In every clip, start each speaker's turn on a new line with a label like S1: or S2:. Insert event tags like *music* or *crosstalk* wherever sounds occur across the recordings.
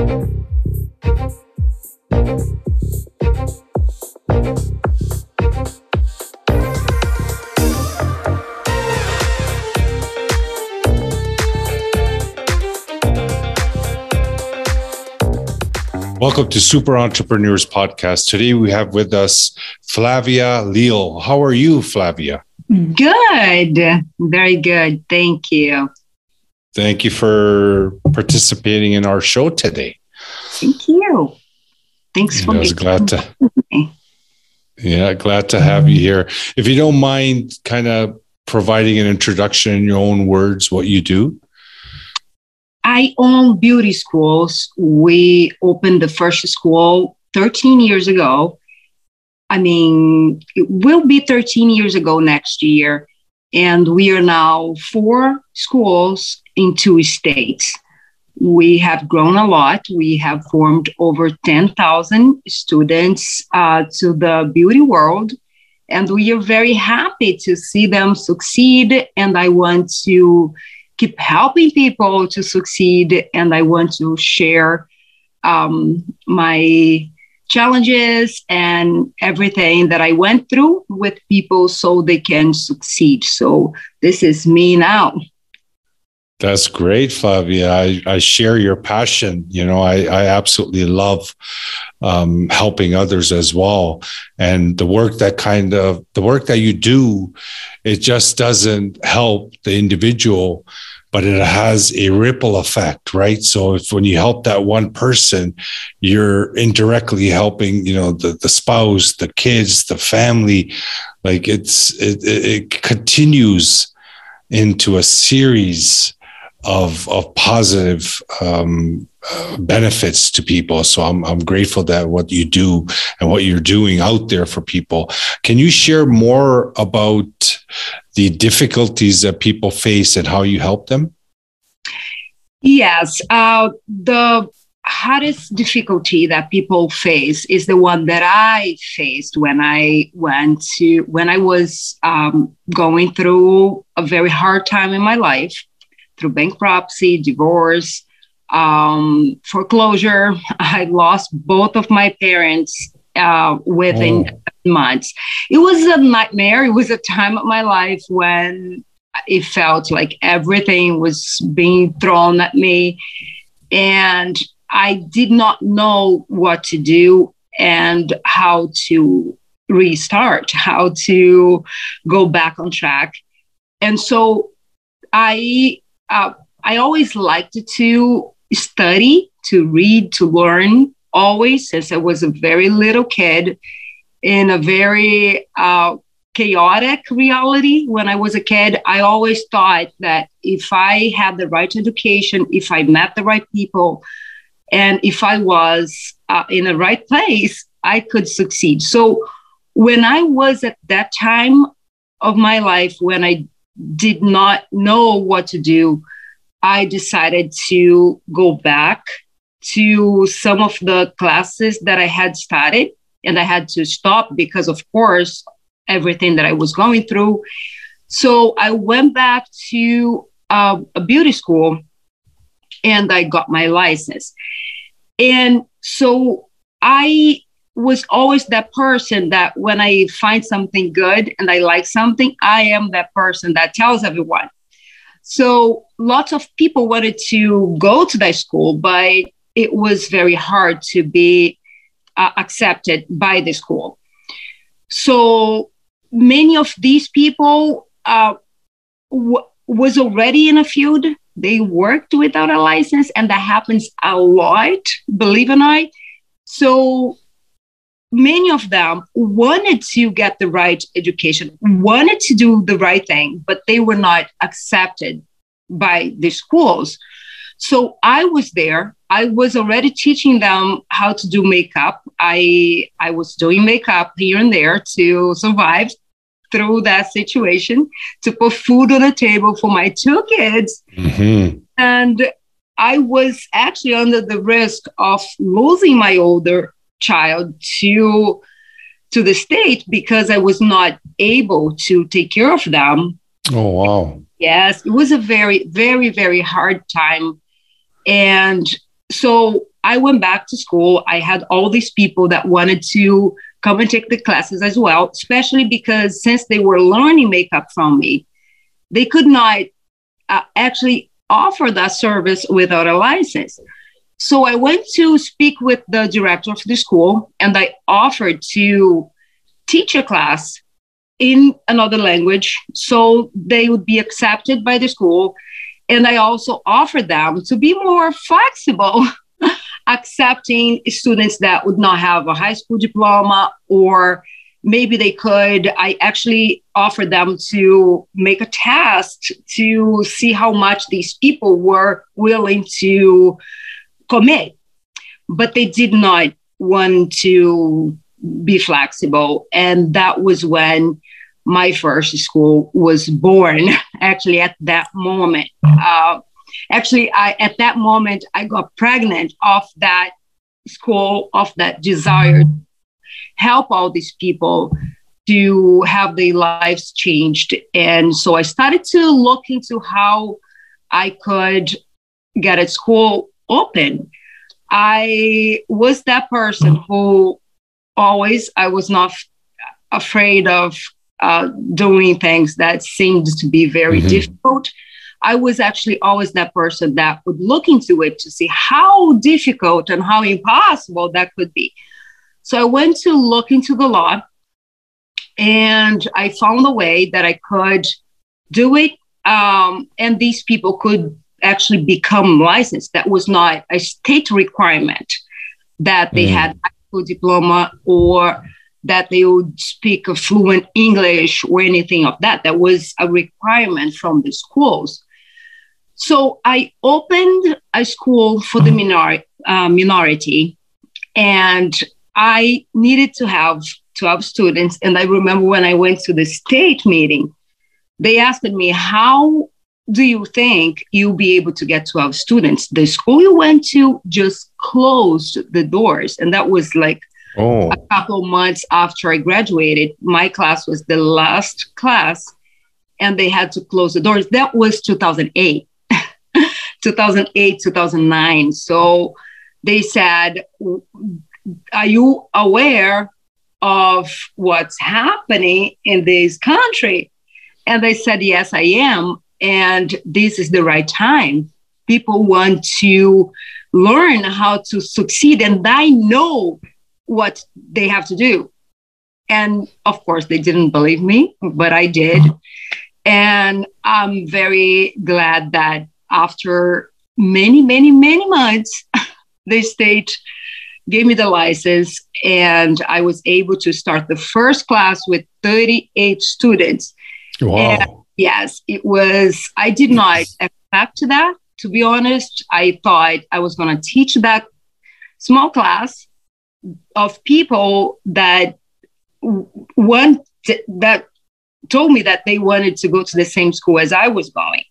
S1: Welcome to Super Entrepreneurs Podcast. Today we have with us Flavia Leal. How are you, Flavia?
S2: Good. Very good. Thank you.
S1: Thank you for participating in our show today.
S2: Thank you. Thanks for
S1: I was glad to Yeah, glad to have you here. If you don't mind kind of providing an introduction in your own words what you do.
S2: I own beauty schools. We opened the first school 13 years ago. I mean, it will be 13 years ago next year. And we are now four schools in two states. We have grown a lot. We have formed over 10,000 students uh, to the beauty world. And we are very happy to see them succeed. And I want to keep helping people to succeed and I want to share um, my challenges and everything that I went through with people so they can succeed. So this is me now.
S1: That's great, Flavia. I, I share your passion. You know, I, I absolutely love um, helping others as well. And the work that kind of the work that you do, it just doesn't help the individual, but it has a ripple effect, right? So if when you help that one person, you're indirectly helping, you know, the, the spouse, the kids, the family, like it's, it, it continues into a series of, of positive, um, uh, benefits to people. So I'm, I'm grateful that what you do and what you're doing out there for people. Can you share more about the difficulties that people face and how you help them?
S2: Yes. Uh, the hardest difficulty that people face is the one that I faced when I went to, when I was um, going through a very hard time in my life through bankruptcy, divorce, um, foreclosure. *laughs* I lost both of my parents uh, within oh. months. It was a nightmare. It was a time of my life when it felt like everything was being thrown at me. And I did not know what to do and how to restart, how to go back on track. And so I uh, I always liked to study, to read, to learn, always since I was a very little kid in a very uh, chaotic reality when I was a kid. I always thought that if I had the right education, if I met the right people, and if I was uh, in the right place, I could succeed. So when I was at that time of my life, when I did not know what to do, I decided to go back to some of the classes that I had started and I had to stop because, of course, everything that I was going through. So I went back to uh, a beauty school and I got my license. And so I was always that person that when I find something good and I like something, I am that person that tells everyone. So lots of people wanted to go to that school, but it was very hard to be uh, accepted by the school. So many of these people uh, w- was already in a field. They worked without a license, and that happens a lot, believe it or not. So many of them wanted to get the right education, wanted to do the right thing, but they were not accepted by the schools. So I was there. I was already teaching them how to do makeup. I I was doing makeup here and there to survive through that situation, to put food on the table for my two kids. Mm-hmm. And I was actually under the risk of losing my older child to to the state because I was not able to take care of them.
S1: Oh wow.
S2: Yes, it was a very very very hard time and so I went back to school. I had all these people that wanted to come and take the classes as well, especially because since they were learning makeup from me, they could not uh, actually offer that service without a license. So I went to speak with the director of the school and I offered to teach a class in another language so they would be accepted by the school. And I also offered them to be more flexible, *laughs* accepting students that would not have a high school diploma or maybe they could. I actually offered them to make a test to see how much these people were willing to commit, but they did not want to be flexible. And that was when my first school was born, *laughs* actually, at that moment. Uh, actually, I, at that moment, I got pregnant of that school, of that desire to help all these people to have their lives changed. And so I started to look into how I could get a school open. I was that person who always, I was not afraid of uh, doing things that seemed to be very mm-hmm. difficult. I was actually always that person that would look into it to see how difficult and how impossible that could be. So I went to look into the law and I found a way that I could do it. Um, and these people could actually become licensed. That was not a state requirement that they mm. had a school diploma or that they would speak a fluent English or anything of that. That was a requirement from the schools. So I opened a school for the minor, uh, minority, and I needed to have 12 students. And I remember when I went to the state meeting, they asked me, How do you think you'll be able to get 12 students? The school you went to just closed the doors. And that was like oh. a couple months after I graduated. My class was the last class, and they had to close the doors. That was 2008. *laughs* 2008, 2009. So they said, Are you aware of what's happening in this country? And they said, Yes, I am and this is the right time. People want to learn how to succeed, and I know what they have to do. And of course, they didn't believe me, but I did. And I'm very glad that after many, many, many months, *laughs* the state gave me the license and I was able to start the first class with 38 students.
S1: Wow.
S2: And yes, it was, I did not expect that. To be honest, I thought I was going to teach that small class of people that want that told me that they wanted to go to the same school as I was going.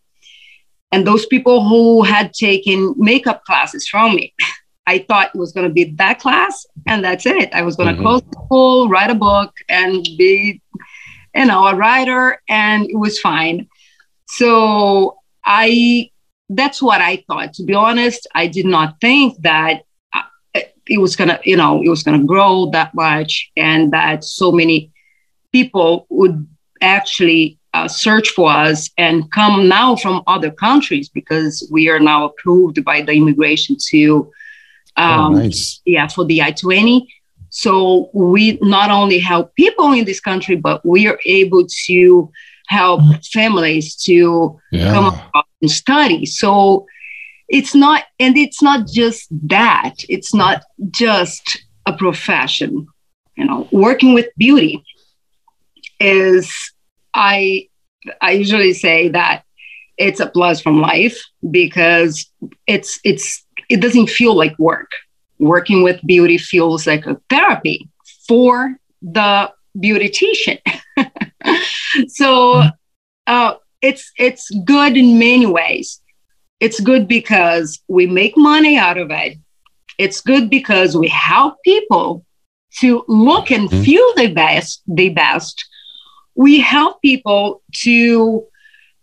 S2: And those people who had taken makeup classes from me, I thought it was going to be that class and that's it. I was going to mm-hmm. close the school, write a book, and be you know, a writer, and it was fine. So I, that's what I thought. To be honest, I did not think that uh, it was gonna, you know, it was gonna grow that much, and that so many people would actually uh, search for us and come now from other countries because we are now approved by the immigration to,
S1: oh, um, oh, nice.
S2: yeah, for the I twenty. So we not only help people in this country, but we are able to help mm-hmm. families to yeah. come up and study. So it's not, and it's not just that. It's not just a profession. You know, working with beauty is I I usually say that it's a plus from life because it's it's it doesn't feel like work working with beauty feels like a therapy for the beautician. *laughs* so uh, it's it's good in many ways. It's good because we make money out of it. It's good because we help people to look and mm-hmm. feel the best. The best. We help people to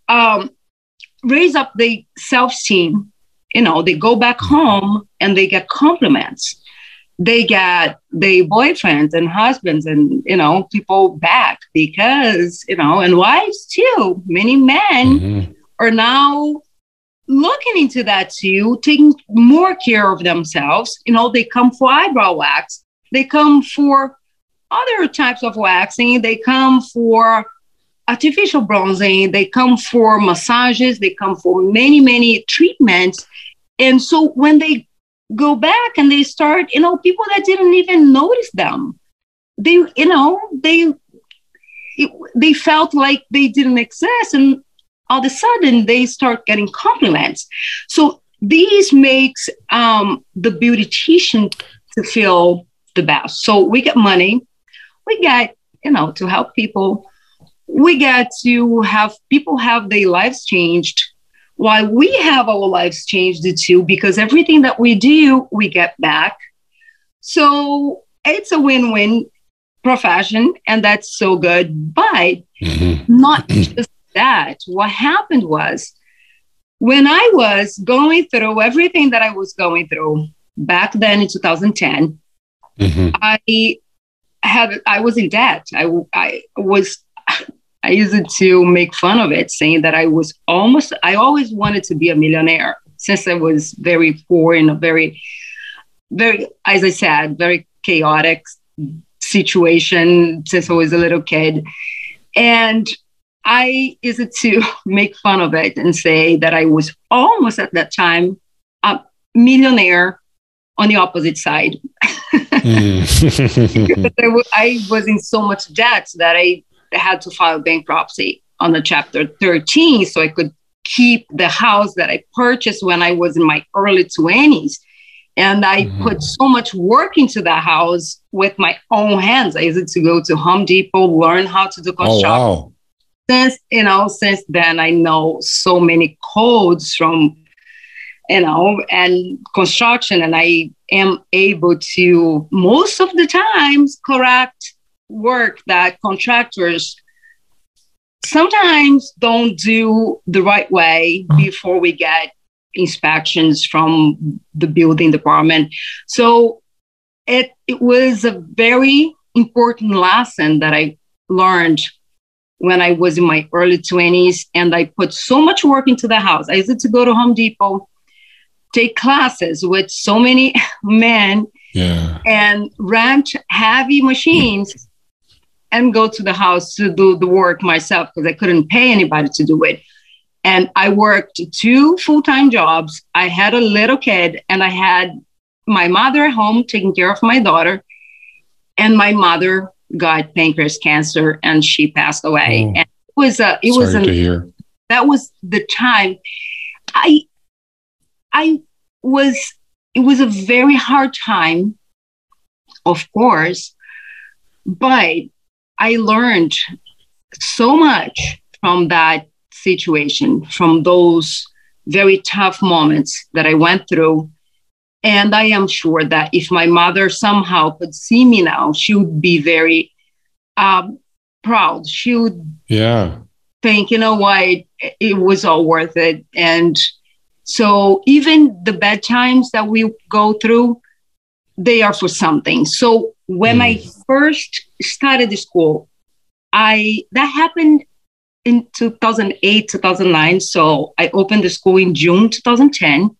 S2: um, raise up the self esteem you know, they go back home and they get compliments. They get their boyfriends and husbands and, you know, people back because, you know, and wives too. Many men mm-hmm. are now looking into that too, taking more care of themselves. You know, they come for eyebrow wax, they come for other types of waxing, they come for artificial bronzing, they come for massages, they come for many, many treatments. And so when they go back and they start, you know, people that didn't even notice them, they, you know, they they felt like they didn't exist and all of a sudden they start getting compliments. So these makes um, the beautician to feel the best. So we get money, we get you know to help people, we get to have people have their lives changed, while we have our lives changed too because everything that we do we get back. So it's a win-win profession and that's so good but mm-hmm. not just that, what happened was when I was going through everything that I was going through back then in 2010, mm-hmm. I had I was in debt. I I was I used to make fun of it, saying that I was almost I always wanted to be a millionaire since I was very poor in a very very as I said very chaotic situation since I was a little kid, and I it to *laughs* make fun of it and say that I was almost at that time a millionaire on the opposite side. *laughs* mm. I, w- I was in so much debt that I had to file bankruptcy on the chapter 13 so I could keep the house that I purchased when I was in my early 20s. And I mm-hmm. put so much work into that house with my own hands. I used to go to Home Depot, learn how to do construction. Oh, wow since you know since then i know so many codes from you know and construction and i am able to most of the times correct work that contractors sometimes don't do the right way mm-hmm. before we get inspections from the building department so it, it was a very important lesson that i learned when I was in my early 20s, and I put so much work into the house. I used to go to Home Depot, take classes with so many *laughs* men, yeah. and rent heavy machines and go to the house to do the work myself because I couldn't pay anybody to do it. And I worked two full time jobs. I had a little kid, and I had my mother at home taking care of my daughter, and my mother got pancreas cancer and she passed away. Oh, and it was a it was an, that was the time I I was it was a very hard time, of course, but I learned so much from that situation, from those very tough moments that I went through and I am sure that if my mother somehow could see me now, she would be very um, proud. She would
S1: yeah.
S2: think, you know what, it, it was all worth it. And so even the bad times that we go through, they are for something. So when mm. I first started the school, I that happened in 2008, 2009. So I opened the school in June 2010.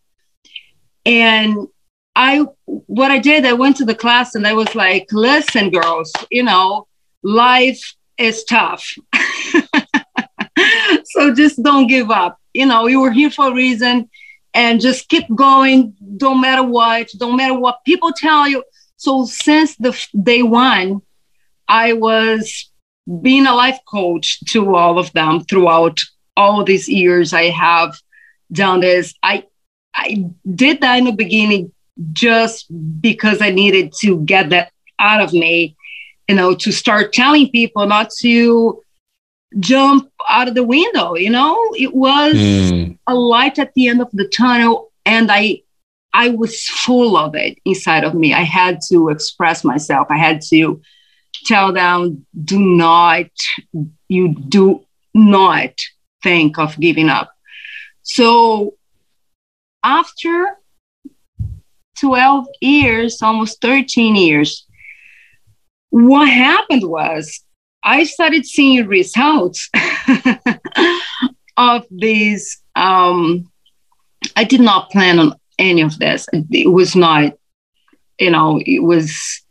S2: And I, what I did, I went to the class and I was like, listen, girls, you know, life is tough. *laughs* so just don't give up. You know, you were here for a reason and just keep going. Don't matter what, don't matter what people tell you. So since the day one, I was being a life coach to all of them throughout all these years I have done this. I I did that in the beginning just because I needed to get that out of me, you know, to start telling people not to jump out of the window, you know, it was mm. a light at the end of the tunnel. And I, I was full of it inside of me. I had to express myself. I had to tell them, do not, you do not think of giving up. So after 12 years, almost 13 years, what happened was I started seeing results *laughs* of these. Um, I did not plan on any of this. It was not, you know, it was.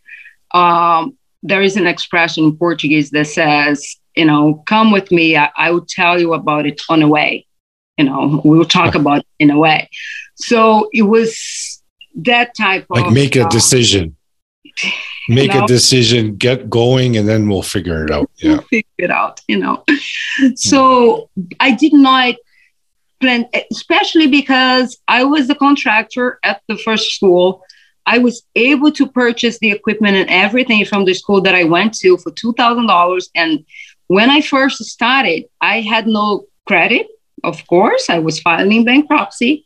S2: Um, there is an expression in Portuguese that says, you know, come with me. I, I will tell you about it on the way. You know, we will talk about it in a way. So it was that type
S1: like
S2: of like
S1: make a
S2: uh,
S1: decision *laughs* make
S2: know?
S1: a decision get going and then we'll figure it out yeah *laughs*
S2: figure it out, you know. So I did not plan, especially because I was the contractor at the first school. I was able to purchase the equipment and everything from the school that I went to for $2,000. And when I first started, I had no credit, of course. I was filing bankruptcy.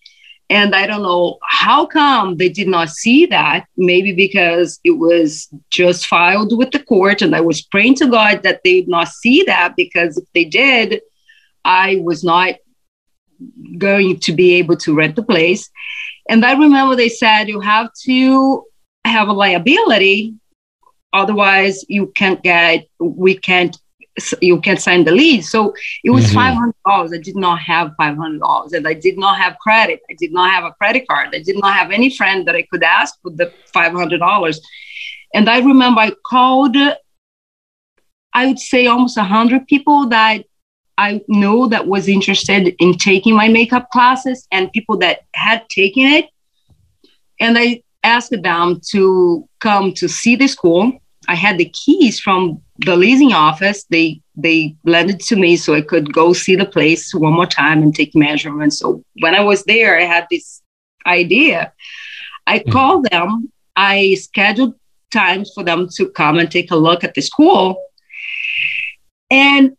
S2: And I don't know how come they did not see that. Maybe because it was just filed with the court, and I was praying to God that they would not see that. Because if they did, I was not going to be able to rent the place. And I remember they said you have to have a liability, otherwise you can't get. We can't. You can't sign the lease. So it was
S1: Mhm.
S2: five hundred dollars. I did not have five hundred dollars, and I did not have credit. I did not have a credit card. I did not have any friend that I could ask for the five hundred dollars. And I remember I called. I would say almost a hundred people that I know that was interested in taking my makeup classes, and people that had taken it. And I asked them to come to see the school. I had the keys from the leasing office. They they lent it to me so I could go see the place one more time and take measurements. So when I was there, I had this idea. I
S1: Mhm.
S2: called them. I scheduled times for them to come and take a look at the school. And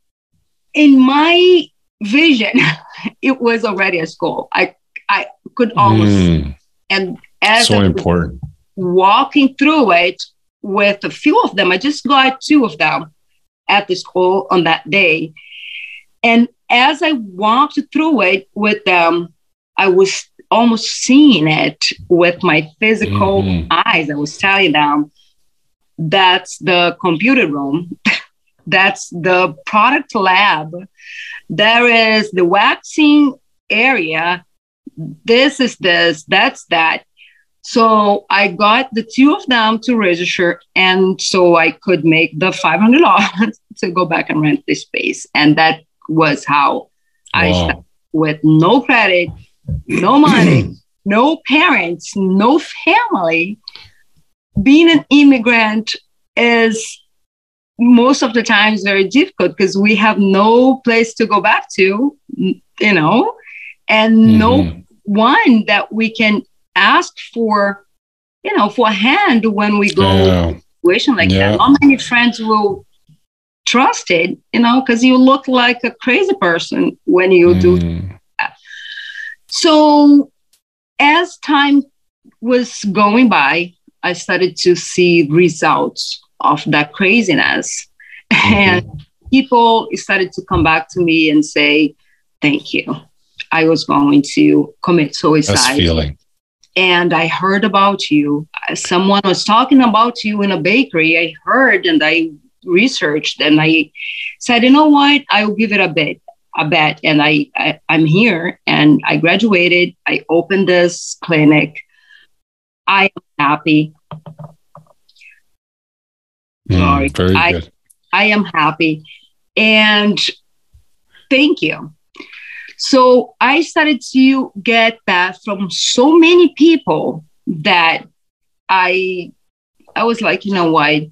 S2: in my vision, *laughs* it was already a school. I I could almost
S1: Mm,
S2: and as
S1: so
S2: I
S1: important
S2: walking through it with a few of them. I just got two of them at the school on that day. And as I walked through it with them, I was almost seeing it with my physical
S1: Mhm.
S2: eyes. I was telling them that's the computer room, *laughs* that's the product lab, there is the waxing area, this is this, that's that. So I got the two of them to register, and so I could make the five hundred dollars *laughs* to go back and rent the space, and that was how I started with no credit, no *clears throat* money, no parents, no family. Being an immigrant is most of the time times very difficult because we have no place to go back to, you know, and no
S1: Mhm.
S2: one that we can ask for, you know, for a hand when we go
S1: Yeah.
S2: situation like
S1: Yeah.
S2: that. Not many friends will trust it, you know, because you look like a crazy person when you do.
S1: Mm,
S2: So as time was going by, I started to see results of that craziness. Mm-hmm. And people started to come back to me and say, Thank you. I was going to commit suicide. and I heard about you. Someone was talking about you in a bakery. I heard and I researched and I said, you know what? I will give it a bit, a bet. And I, I I'm here and I graduated. I opened this clinic. I am happy.
S1: Mm,
S2: Sorry.
S1: very
S2: I-
S1: good.
S2: I am happy. And thank you. So I started to get that from so many people that I I was like, you know what?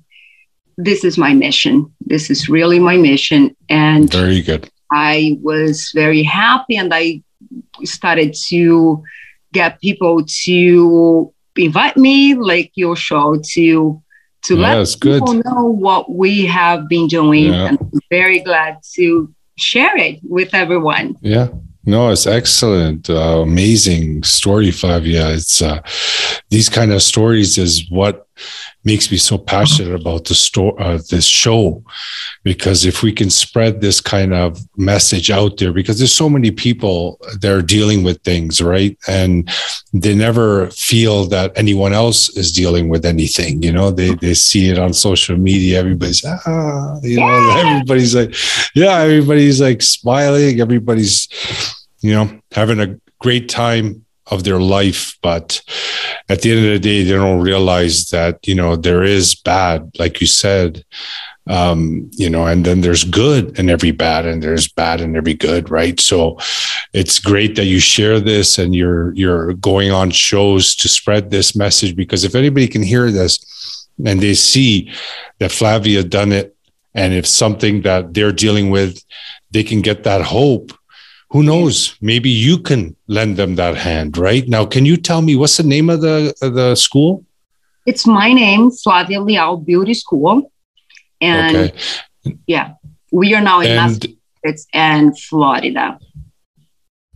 S2: This is my mission. This is really my mission. And
S1: Very good.
S2: I was very happy and I started to get people to invite me, like your show, to to
S1: Yeah,
S2: let
S1: it's good.
S2: people know what we have been doing.
S1: Yeah.
S2: And I'm very glad to share it with everyone.
S1: Yeah. No, it's excellent. Uh, amazing story, Flavia. It's uh, these kind of stories is what makes me so passionate about the store, uh, this show, because if we can spread this kind of message out there, because there's so many people that are dealing with things, right, and they never feel that anyone else is dealing with anything. You know, they they see it on social media. Everybody's ah, you know, everybody's like, yeah, everybody's like smiling. Everybody's, you know, having a great time of their life but at the end of the day they don't realize that you know there is bad like you said um, you know and then there's good in every bad and there's bad in every good right? So it's great that you share this and you're you're going on shows to spread this message because if anybody can hear this and they see that flavia done it and if something that they're dealing with they can get that hope who knows? Maybe you can lend them that hand right? Now can you tell me what's the name of the of the school?
S2: It's my name flavia leal beauty school. And okay. yeah we are now in and, massachusetts and florida.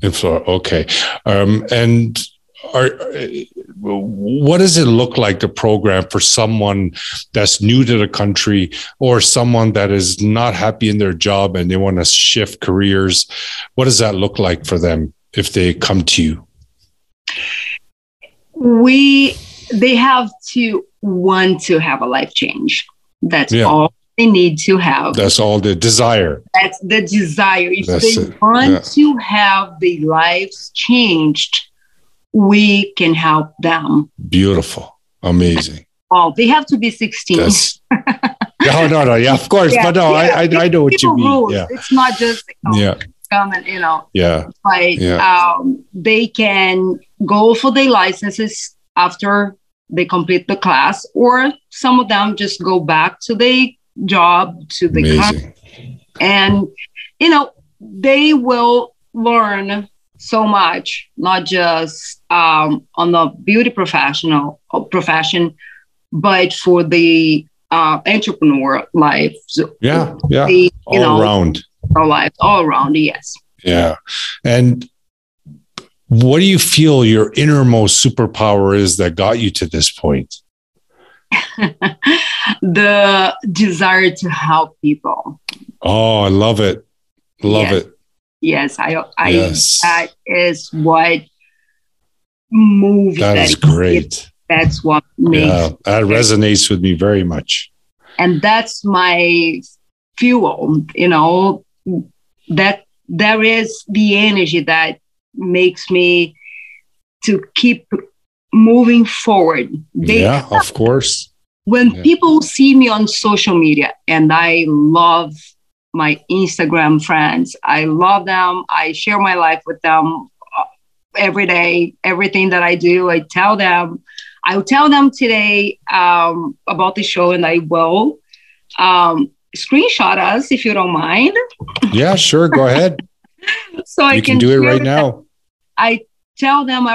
S1: In florida okay. Um, and are what does it look like the program for someone that's new to the country or someone that is not happy in their job and they want to shift careers what does that look like for them if they come to you
S2: we they have to want to have a life change that's yeah. all they need to have
S1: that's all the desire
S2: that's the desire if that's they it. want yeah. to have their lives changed we can help them.
S1: Beautiful. Amazing.
S2: Oh, they have to be 16. *laughs*
S1: Yes. no, no, no. Yeah, of course. Yeah, but no, yeah. I, I, I know what you mean. Rules. Yeah.
S2: It's not just
S1: oh, yeah.
S2: come and, you know,
S1: yeah.
S2: Like yeah. Um, they can go for their licenses after they complete the class, or some of them just go back to their job, to the company. And, you know, they will learn so much, not just um, on the beauty professional uh, profession, but for the uh, entrepreneur life.
S1: Yeah, yeah, the, all know, around.
S2: Our life, all around, yes.
S1: Yeah, and what do you feel your innermost superpower is that got you to this point? *laughs*
S2: the desire to help people.
S1: Oh, I love it. Love yes. it
S2: yes, I, I yes. that is what moves.
S1: that is great. It,
S2: that's what makes. Yeah,
S1: that resonates with me very much.
S2: And that's my fuel. You know that there is the energy that makes me to keep moving forward.
S1: They, yeah, of course.
S2: When yeah. people see me on social media, and I love my Instagram friends. I love them. I share my life with them uh, every day. Everything that I do, I tell them. I will tell them today um, about the show, and I will um, screenshot us if you don't mind.
S1: Yeah, sure. Go ahead. *laughs*
S2: so I can,
S1: can, do it right now.
S2: I tell them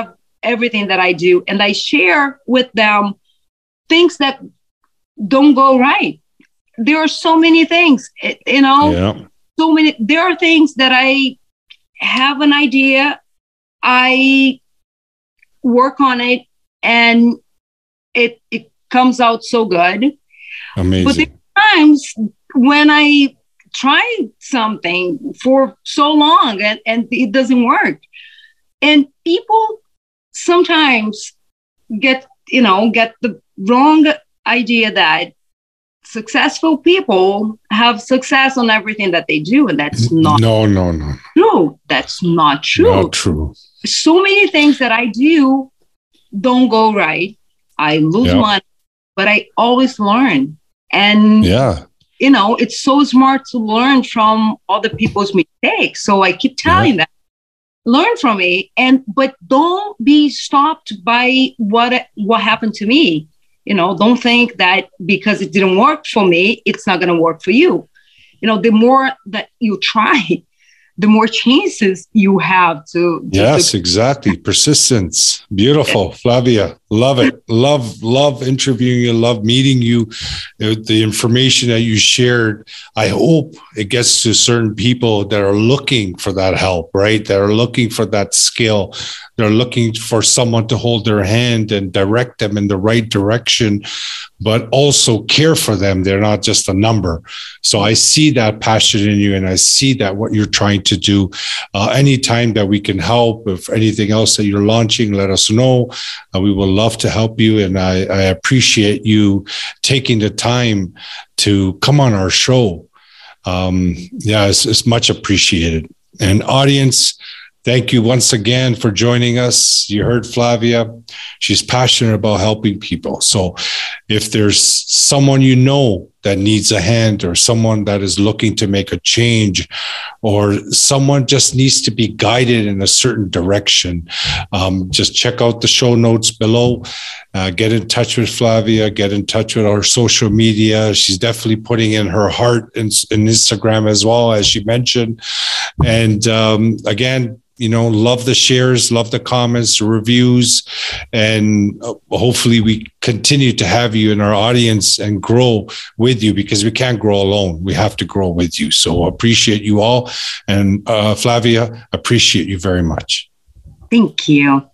S2: everything that I do, and I share with them things that don't go right there are so many things, eh, you know, yeah. so many. There are things that I have an idea, I work on it, and it it comes out so good.
S1: Amazing. But there
S2: are times when I try something for so long and, and it doesn't work. And people sometimes get, you know, get the wrong idea that successful people have success on everything that they do and that's not
S1: no no no.
S2: no. that's not true
S1: not true.
S2: so many things that i do don't go right. I lose yep. money but i always learn. And
S1: yeah.
S2: you know it's so smart to learn from other people's mistakes. So i keep telling yeah. them learn from me. And but don't be stopped by what what happened to me you know don't think that because it didn't work for me it's not going to work for you. You know the more that you try *laughs* the more chances you have to,
S1: yes to- exactly. Persistence. Beautiful flavia love it love love interviewing you love meeting you the information that you shared i hope it gets to certain people that are looking for that help right that are looking for that skill they're looking for someone to hold their hand and direct them in the right direction, but also care for them. They're not just a number. So I see that passion in you and I see that what you're trying to do. Uh, anytime that we can help, if anything else that you're launching, let us know. Uh, we will love to help you. And I, I appreciate you taking the time to come on our show. Um, yeah, it's, it's much appreciated. And audience, Thank you once again for joining us. You heard Flavia. She's passionate about helping people. So if there's someone you know that needs a hand or someone that is looking to make a change or someone just needs to be guided in a certain direction, um, just check out the show notes below. Uh, get in touch with Flavia, get in touch with our social media. She's definitely putting in her heart in, in Instagram as well, as she mentioned. And um, again, you know, love the shares, love the comments, reviews, and uh, hopefully we continue to have you in our audience and grow with you because we can't grow alone. We have to grow with you. So appreciate you all. And uh, Flavia, appreciate you very much.
S2: Thank you.